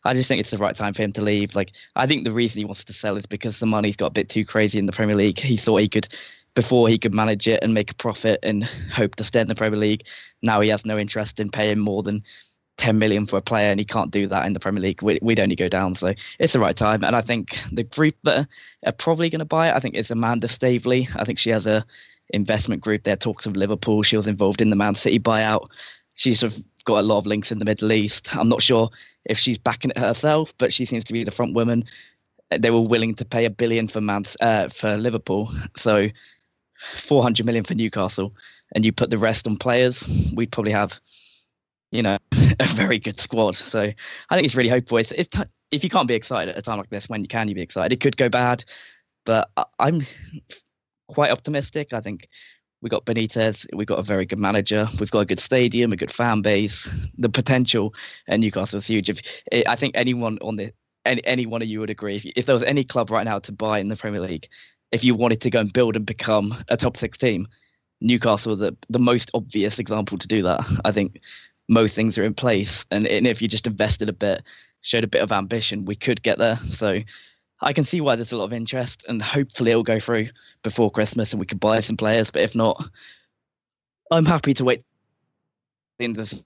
I just think it's the right time for him to leave. Like, I think the reason he wants to sell is because the money's got a bit too crazy in the Premier League. He thought he could, before he could manage it and make a profit and hope to stay in the Premier League. Now he has no interest in paying more than 10 million for a player and he can't do that in the Premier League. We, would only go down. So it's the right time. And I think the group that are probably going to buy it, I think it's Amanda Staveley. I think she has a investment group. There talks of Liverpool. She was involved in the Man City buyout. She's sort of got a lot of links in the Middle East. I'm not sure if she's backing it herself, but she seems to be the front woman. They were willing to pay a billion for Man uh, for Liverpool, so 400 million for Newcastle, and you put the rest on players. We'd probably have, you know, [LAUGHS] a very good squad. So I think it's really hopeful. It's, it's t- if you can't be excited at a time like this, when you can you be excited? It could go bad, but I, I'm quite optimistic. I think we got Benitez. We've got a very good manager. We've got a good stadium, a good fan base. The potential at Newcastle is huge. If eh, I think anyone on the any, any one of you would agree, if, if there was any club right now to buy in the Premier League, if you wanted to go and build and become a top six team, Newcastle the the most obvious example to do that. I think most things are in place, and, and if you just invested a bit, showed a bit of ambition, we could get there. So I can see why there's a lot of interest, and hopefully it'll go through before Christmas, and we can buy some players. But if not, I'm happy to wait in the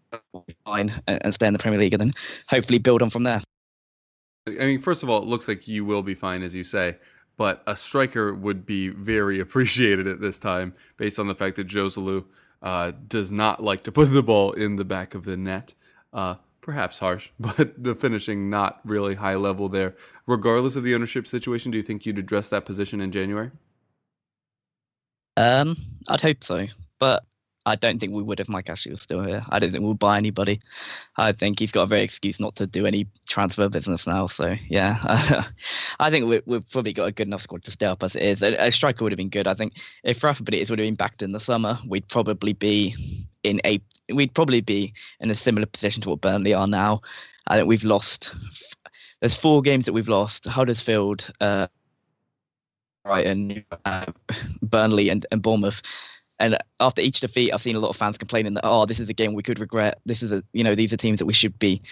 fine and stay in the Premier League, and then hopefully build on from there. I mean, first of all, it looks like you will be fine, as you say, but a striker would be very [LAUGHS] appreciated at this time, based on the fact that Joselu uh, does not like to put the ball in the back of the net. Uh, perhaps harsh, [LAUGHS] but the finishing not really high level there. Regardless of the ownership situation, do you think you'd address that position in January? Um, I'd hope so, but I don't think we would if Mike Ashley was still here. I don't think we'll buy anybody. I think he's got a very excuse not to do any transfer business now. So yeah, [LAUGHS] I think we, we've probably got a good enough squad to stay up as it is. A, a striker would have been good. I think if Rafa Benitez would have been backed in the summer, we'd probably be in a we'd probably be in a similar position to what Burnley are now. I think we've lost. There's four games that we've lost: Huddersfield, uh, Brighton, uh, Burnley, and, and Bournemouth. And after each defeat, I've seen a lot of fans complaining that oh, this is a game we could regret. This is a you know these are teams that we should be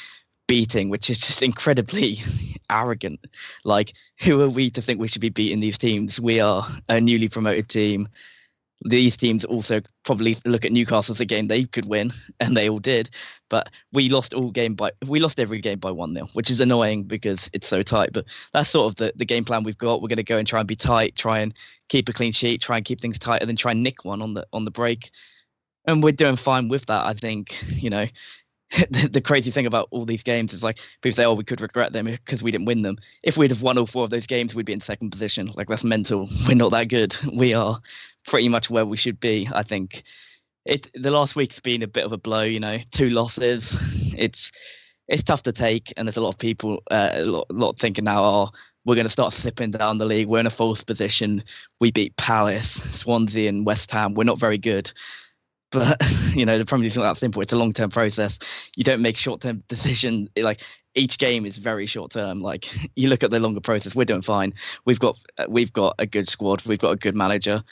beating, which is just [LAUGHS] incredibly arrogant. Like, who are we to think we should be beating these teams? We are a newly promoted team these teams also probably look at Newcastle as a game they could win, [LAUGHS] and they all did. But we lost all game by we lost every game by one 0 which is annoying because it's so tight. But that's sort of the, the game plan we've got. We're going to go and try and be tight, try and keep a clean sheet, try and keep things tight, and then try and nick one on the on the break. And we're doing fine with that. I think [LAUGHS] you know. [LAUGHS] the, the crazy thing about all these games is like people say, "Oh, we could regret them because we didn't win them." If we'd have won all four of those games, we'd be in second position. Like that's mental. We're not that good. We are pretty much where we should be. I think it the last week's been a bit of a blow. You know, two losses. [LAUGHS] It's it's tough to take, and there's a lot of people uh, a, lot, lot thinking now, oh, we're going to start slipping down the league. We're in a false position. We beat Palace, Swansea, and West Ham. We're not very good. But [LAUGHS] you know, the Premier League's not that simple. It's a long-term process. You don't make short-term [LAUGHS] decisions. Like each game is very short term. Like you look at the longer process, we're doing fine. We've got we've got a good squad. We've got a good manager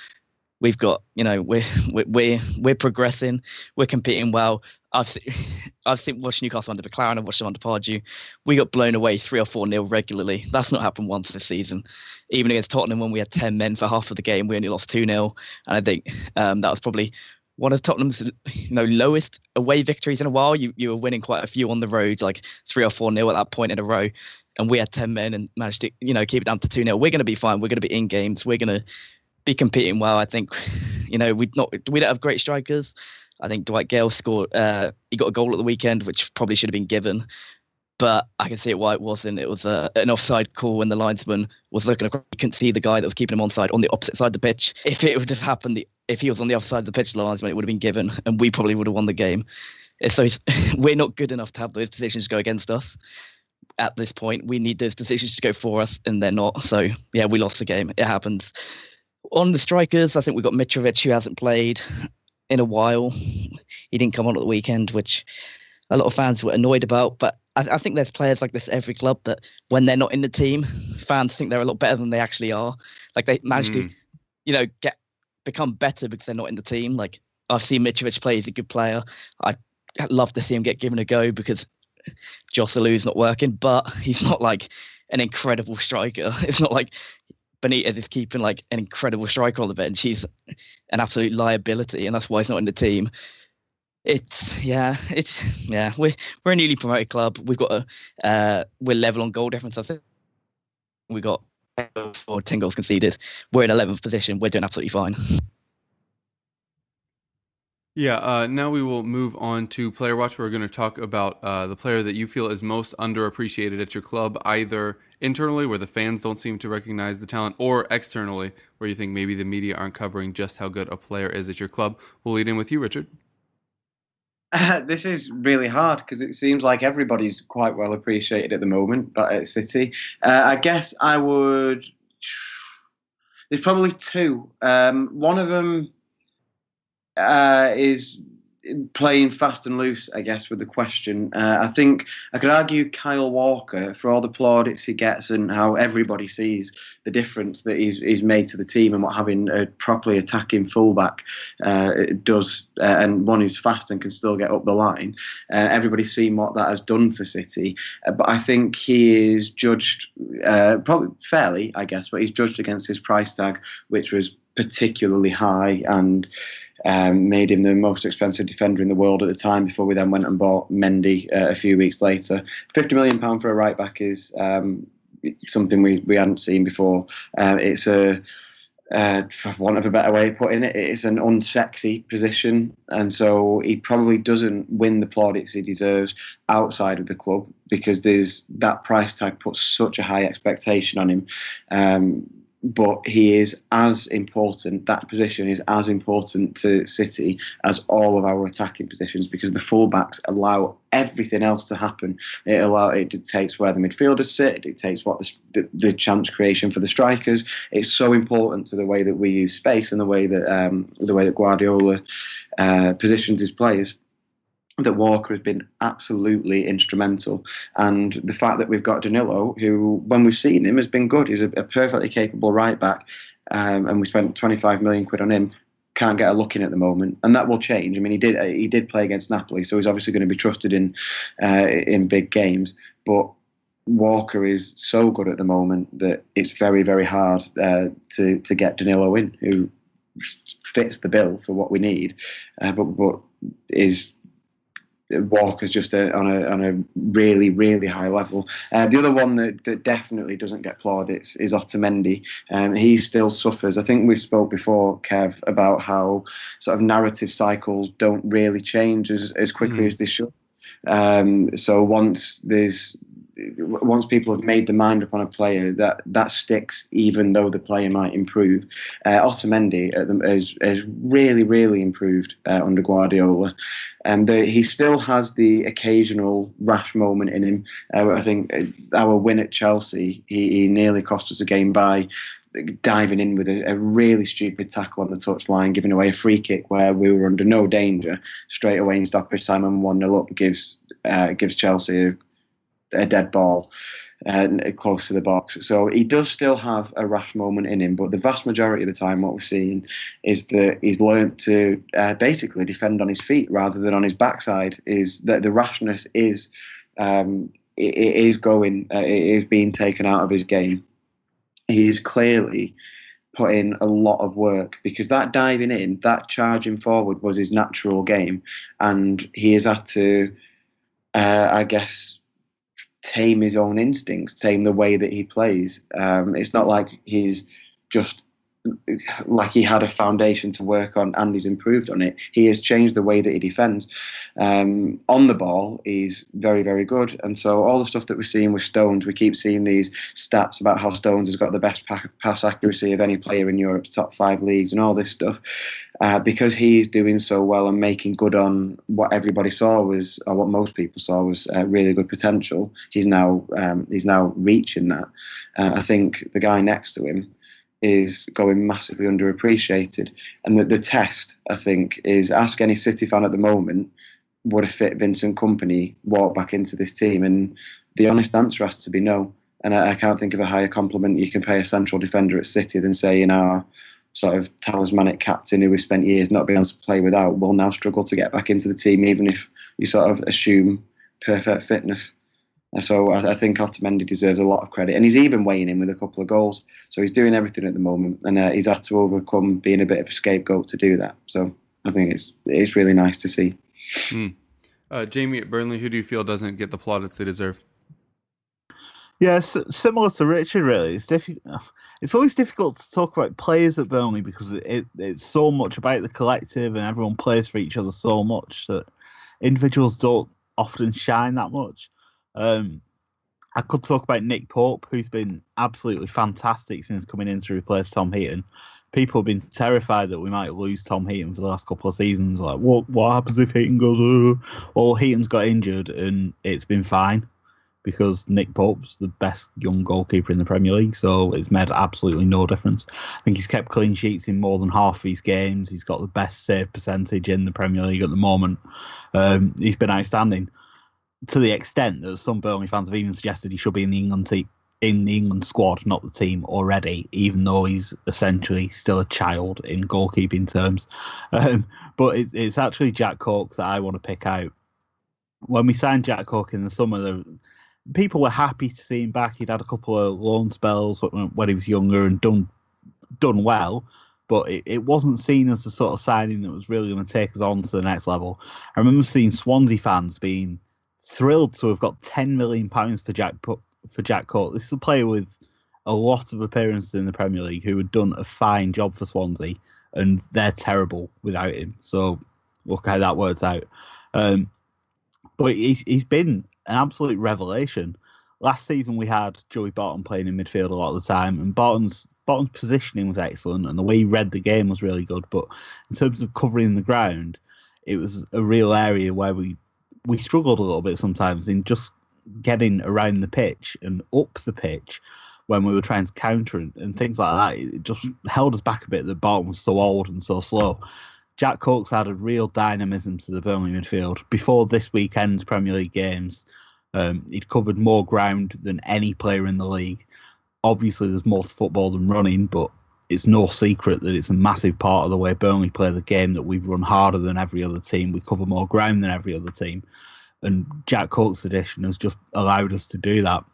we've got you know we're we're we're progressing. We're competing well. I've [LAUGHS] I've seen watched Newcastle under McClaren I've watched them under Pardew we got blown away three or four nil regularly. That's not happened once this season. Even against Tottenham when we had 10 men for half of the game we only lost 2 0 and I think um, that was probably one of Tottenham's you know lowest away victories in a while. You you were winning quite a few on the road like 3 or 4 nil at that point in a row. And we had 10 men and managed to you know keep it down to 2 0 we're going to be fine. We're going to be in games. We're going to be competing well. I think, you know, we not we don't have great strikers. I think Dwight Gayle scored. Uh, he got a goal at the weekend, which probably should have been given. But I can see why it wasn't. It was uh, an offside call when the linesman was looking across. You couldn't see the guy that was keeping him onside on the opposite side of the pitch. If it would have happened, if he was on the other side of the pitch, the linesman, it would have been given, and we probably would have won the game. So [LAUGHS] we're not good enough to have those decisions go against us at this point. We need those decisions to go for us, and they're not. So yeah, we lost the game. It happens. On the strikers, I think we've got Mitrovic, who hasn't played in a while. He didn't come on at the weekend, which a lot of fans were annoyed about. But I, I think there's players like this every club that when they're not in the team, fans think they're a lot better than they actually are. Like they manage mm. to, you know, get become better because they're not in the team. Like I've seen Mitrovic play; he's a good player. I love to see him get given a go because Joselu's not working, but he's not like an incredible striker. [LAUGHS] It's not like Benitez is keeping like an incredible striker on the bench. He's an absolute liability, and that's why he's not in the team. It's yeah, it's yeah. We're we're a newly promoted club. We've got a uh, we're level on goal difference. I think we got four, 10 goals conceded. We're in 11th position. We're doing absolutely fine. Yeah, uh, now we will move on to Player Watch. We're going to talk about uh, the player that you feel is most underappreciated at your club, either internally, where the fans don't seem to recognize the talent, or externally, where you think maybe the media aren't covering just how good a player is at your club. We'll lead in with you, Richard. Uh, [LAUGHS] this is really hard because it seems like everybody's quite well appreciated at the moment, but at City, uh, I guess I would. There's probably two. Um, one of them uh, is playing fast and loose, I guess, with the question. Uh, I think I could argue Kyle Walker for all the plaudits he gets and how everybody sees the difference that he's, he's made to the team and what having a properly attacking fullback uh, does, uh, and one who's fast and can still get up the line. Uh, everybody's seen what that has done for City, uh, but I think he is judged uh, probably fairly, I guess, but he's judged against his price tag, which was particularly high and um, made him the most expensive defender in the world at the time before we then went and bought Mendy uh, a few weeks later. £50 million for a right back is um, something we, we hadn't seen before. Uh, it's a, uh, for want of a better way of putting it, it's an unsexy position. And so he probably doesn't win the plaudits he deserves outside of the club because there's that price tag puts such a high expectation on him. Um, but he is as important. That position is as important to City as all of our attacking positions because the fullbacks allow everything else to happen. It allow it dictates where the midfielders sit. It dictates what the, the, the chance creation for the strikers. It's so important to the way that we use space and the way that um, the way that Guardiola uh, positions his players that Walker has been absolutely instrumental. And the fact that we've got Danilo, who, when we've seen him, has been good. He's a, a perfectly capable right back. Um, and we spent 25 million quid on him. Can't get a look in at the moment, and that will change. I mean, he did he did play against Napoli, so he's obviously going to be trusted in uh, in big games. But Walker is so good at the moment that it's very very hard uh, to to get Danilo in, who fits the bill for what we need, uh, but but is Walker's just a, on a on a really really high level. Uh, the other one that, that definitely doesn't get plaudits is Otamendi. Um, he still suffers. I think we spoke before, Kev, about how sort of narrative cycles don't really change as as quickly mm. as they should. Um, so once there's once people have made the mind up on a player, that that sticks, even though the player might improve. Uh, Otamendi has, has really, really improved uh, under Guardiola, and he still has the occasional rash moment in him. Uh, I think uh, our win at Chelsea, he, he nearly cost us a game by diving in with a, a, really stupid tackle on the touchline, giving away a free kick where we were under no danger. Straight away in stoppage time and 1 0 up gives uh, gives Chelsea a, dead ball uh, close to the box. So he does still have a rash moment in him, but the vast majority of the time, what we're seeing is that he's learned to uh, basically defend on his feet rather than on his backside. Is that the rashness is um, it, it is going, uh, it is being taken out of his game. He is clearly put in a lot of work because that diving in, that charging forward was his natural game, and he has had to, uh, I guess, tame his own instincts, tame the way that he plays. Um, it's not like he's just like he had a foundation to work on and he's improved on it. He has changed the way that he defends. Um, on the ball, he's very, very good. And so all the stuff that we're seeing with Stones, we keep seeing these stats about how Stones has got the best pass accuracy of any player in Europe's top five leagues and all this stuff. Uh, because he's doing so well and making good on what everybody saw was, or what most people saw was uh, really good potential. He's now um, he's now reaching that. Uh, I think the guy next to him, is going massively underappreciated. And the, the test, I think, is ask any City fan at the moment would a fit Vincent Kompany walk back into this team? And the honest answer has to be no. And I, I can't think of a higher compliment you can pay a central defender at City than saying our sort of talismanic captain who we spent years not being able to play without will now struggle to get back into the team, even if you sort of assume perfect fitness. And so I, I think Otamendi deserves a lot of credit, and he's even weighing in with a couple of goals. So he's doing everything at the moment, and uh, he's had to overcome being a bit of a scapegoat to do that. So I think it's it's really nice to see. Uh, Jamie at Burnley, who do you feel doesn't get the plaudits they deserve? Yeah, s- similar to Richard, really. It's difficult. It's always difficult to talk about players at Burnley because it, it, it's so much about the collective and everyone plays for each other so much that individuals don't often shine that much. Um, I could talk about Nick Pope, who's been absolutely fantastic since coming in to replace Tom Heaton. People have been terrified that we might lose Tom Heaton for the last couple of seasons. Like, what what happens if Heaton goes? Uh? Well, Heaton's got injured and it's been fine because Nick Pope's the best young goalkeeper in the Premier League, so it's made absolutely no difference. I think he's kept clean sheets in more than half of his games. He's got the best save percentage in the Premier League at the moment. Um, he's been outstanding to the extent that some Burnley fans have even suggested he should be in the England team. In the England squad, not the team already, even though he's essentially still a child in goalkeeping terms. [LAUGHS] Um, but it, it's actually Jack Cork that I want to pick out. When we signed Jack Cork in the summer, the, people were happy to see him back. He'd had a couple of loan spells when, when he was younger and done done well, but it, it wasn't seen as the sort of signing that was really going to take us on to the next level. I remember seeing Swansea fans being thrilled to have got ten million pounds for Jack for Jack Cork. This is a player with a lot of appearances in the Premier League who had done a fine job for Swansea, and they're terrible without him. So look how that works out. Um, but he's he's been an absolute revelation. Last season we had Joey Barton playing in midfield a lot of the time, and Barton's Barton's positioning was excellent, and the way he read the game was really good. But in terms of covering the ground, it was a real area where we we struggled a little bit sometimes in just getting around the pitch and up the pitch when we were trying to counter and, and things like that. It just held us back a bit that Barton was so old and so slow. Jack Cork's added real dynamism to the Burnley midfield. Before this weekend's Premier League games, um, he'd covered more ground than any player in the league. Obviously, there's more to football than running, but it's no secret that it's a massive part of the way Burnley play the game that we run harder than every other team. We cover more ground than every other team. And Jack Cork's addition has just allowed us to do that.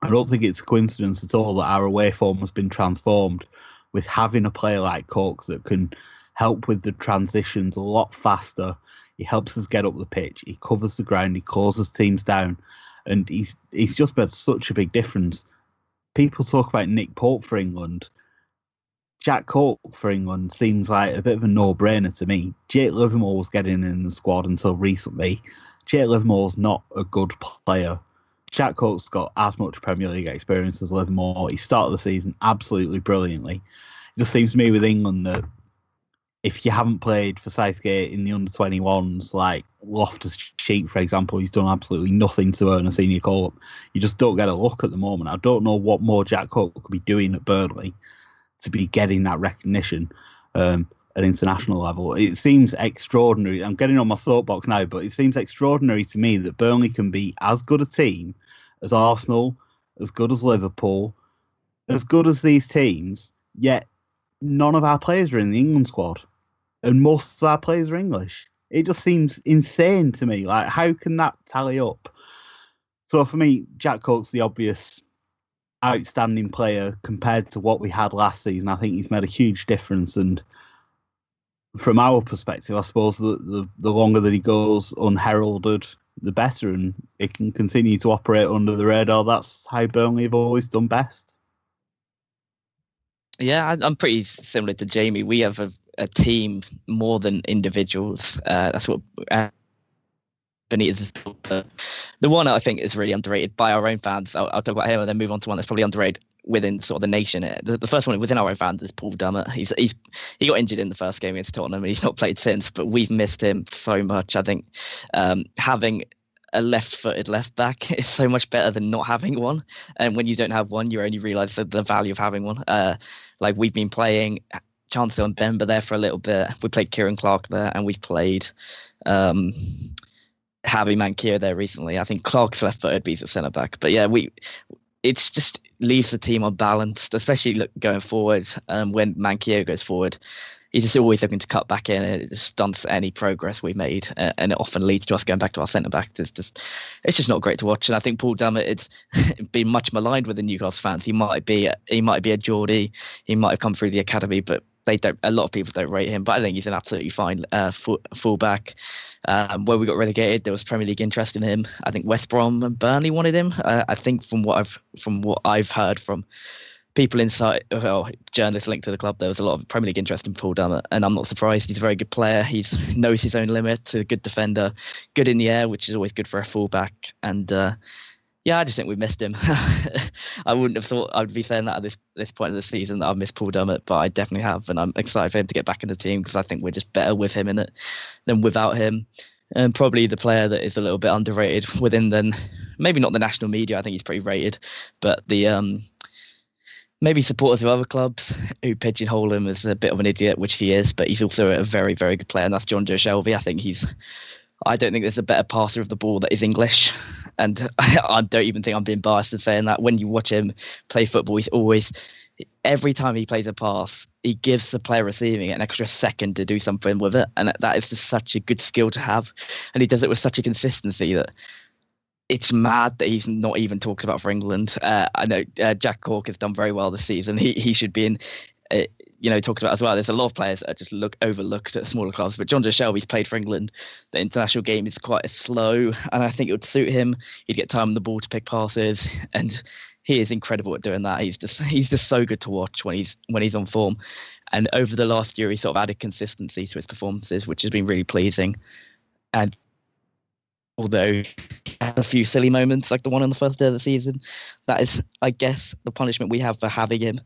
I don't think it's a coincidence at all that our away form has been transformed with having a player like Cook that can help with the transitions a lot faster. He helps us get up the pitch. He covers the ground. He closes teams down, and he's he's just made such a big difference. People talk about Nick Pope for England. Jack Cork for England seems like a bit of a no-brainer to me. Jake Livermore was getting in the squad until recently. Jake Livermore's not a good player. Jack Cork's got as much Premier League experience as Livermore. He started the season absolutely brilliantly. It just seems to me with England that if you haven't played for Southgate in the under 21s, like Loftus Cheek, for example, he's done absolutely nothing to earn a senior call up. You just don't get a look at the moment. I don't know what more Jack Cork could be doing at Burnley to be getting that recognition um, at international level. It seems extraordinary. I'm getting on my soapbox now, but it seems extraordinary to me that Burnley can be as good a team as Arsenal, as good as Liverpool, as good as these teams, yet none of our players are in the England squad, and most of our players are English. It just seems insane to me. Like, how can that tally up? So for me, Jack Cork's the obvious outstanding player compared to what we had last season. I think he's made a huge difference, and from our perspective, I suppose the the, the longer that he goes unheralded, the better, and it can continue to operate under the radar. That's how Burnley have always done best. Yeah, I'm pretty similar to Jamie. We have a, a team more than individuals. Uh, that's what uh, Uh, the one I think is really underrated by our own fans. I'll, I'll talk about him and then move on to one that's probably underrated within sort of the nation. Uh, The, the first one within our own fans is Paul Dummett. He's he's he got injured in the first game against Tottenham and he's not played since. But we've missed him so much. I think um, having a left-footed left back [LAUGHS] is so much better than not having one. And when you don't have one, you only realise the, the value of having one. Uh, like we've been playing Chancel Mbemba there for a little bit. We played Kieran Clark there, and we've played um, Javi Manquillo there recently. I think Clark's left-footed, but he's a centre back. But yeah, we it's just leaves the team unbalanced, especially look, going forward. Um, when Mankier goes forward, he's just always looking to cut back in, and it stunts any progress we made, uh, and it often leads to us going back to our centre back. It's just, it's just not great to watch. And I think Paul Dummett, it's [LAUGHS] been much maligned with the Newcastle fans. He might be, he might be a Geordie, he might have come through the academy, but they don't. A lot of people don't rate him, but I think he's an absolutely fine uh, full, fullback. Um, where we got relegated, there was Premier League interest in him. I think West Brom and Burnley wanted him. Uh, I think from what I've from what I've heard from people inside, well, journalists linked to the club, there was a lot of Premier League interest in Paul Dummett, and I'm not surprised. He's a very good player. He knows his own limit. A good defender, good in the air, which is always good for a fullback, and. Uh, yeah, I just think we missed him. [LAUGHS] I wouldn't have thought I'd be saying that at this this point of the season that I've missed Paul Dummett, but I definitely have, and I'm excited for him to get back in the team because I think we're just better with him in it than without him. And probably the player that is a little bit underrated within then maybe not the national media. I think he's pretty rated, but the um maybe supporters of other clubs who pigeonhole him as a bit of an idiot, which he is, but he's also a very very good player, and that's Jonjo Shelvey. I think he's I don't think there's a better passer of the ball that is English. And [LAUGHS] I, don't even think I'm being biased in saying that. When you watch him play football, he's always, every time he plays a pass, he gives the player receiving it an extra second to do something with it. And that is just such a good skill to have. And he does it with such a consistency that it's mad that he's not even talked about for England. Uh, I know uh, Jack Cork has done very well this season. He he should be in uh, you know, talked about as well. There's a lot of players that are just look overlooked at smaller clubs, but Jonjo Shelvey's played for England. The international game is quite slow, and I think it would suit him. He'd get time on the ball to pick passes, and he is incredible at doing that. He's just he's just so good to watch when he's when he's on form. And over the last year, he sort of added consistency to his performances, which has been really pleasing. And although he had a few silly moments like the one on the first day of the season, that is, I guess, the punishment we have for having him.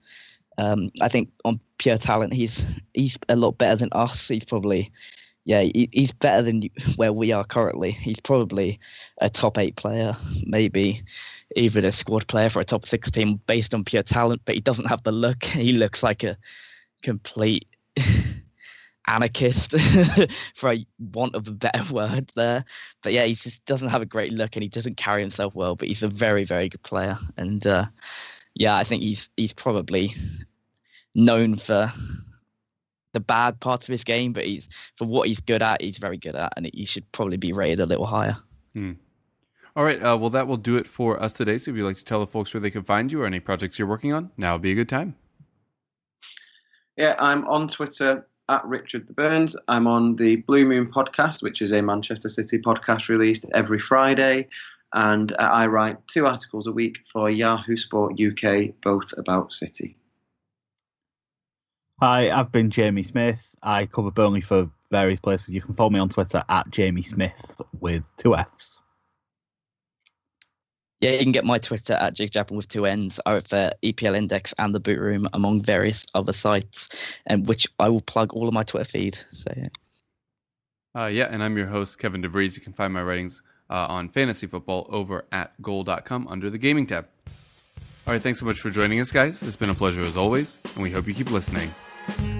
Um, I think on pure talent, he's he's a lot better than us. He's probably, yeah, he, he's better than where we are currently. He's probably a top eight player, maybe even a squad player for a top six team based on pure talent. But he doesn't have the look. [LAUGHS] He looks like a complete [LAUGHS] anarchist, [LAUGHS] for want of a better word there. But yeah, he just doesn't have a great look, and he doesn't carry himself well. But he's a very, very good player, and. Uh, yeah, I think he's he's probably known for the bad parts of his game, but he's for what he's good at, he's very good at, and he should probably be rated a little higher. Hmm. All right, uh, well, that will do it for us today. So if you'd like to tell the folks where they can find you or any projects you're working on, now would be a good time. Yeah, I'm on Twitter at Richard the Burns. I'm on the Blue Moon podcast, which is a Manchester City podcast released every Friday. And uh, I write two articles a week for Yahoo Sport UK, both about City. Hi, I've been Jamie Smiff. I cover Burnley for various places. You can follow me on Twitter at Jamie Smiff with two Fs. Yeah, you can get my Twitter at Jake Jackmann with two N's over EPL Index and the Boot Room, among various other sites, and which I will plug all of my Twitter feed. So yeah. Uh, yeah, and I'm your host, Kevin DeVries. You can find my writings uh, on fantasy football over at goal.com under the gaming tab. All right, thanks so much for joining us, guys. It's been a pleasure as always, and we hope you keep listening thank you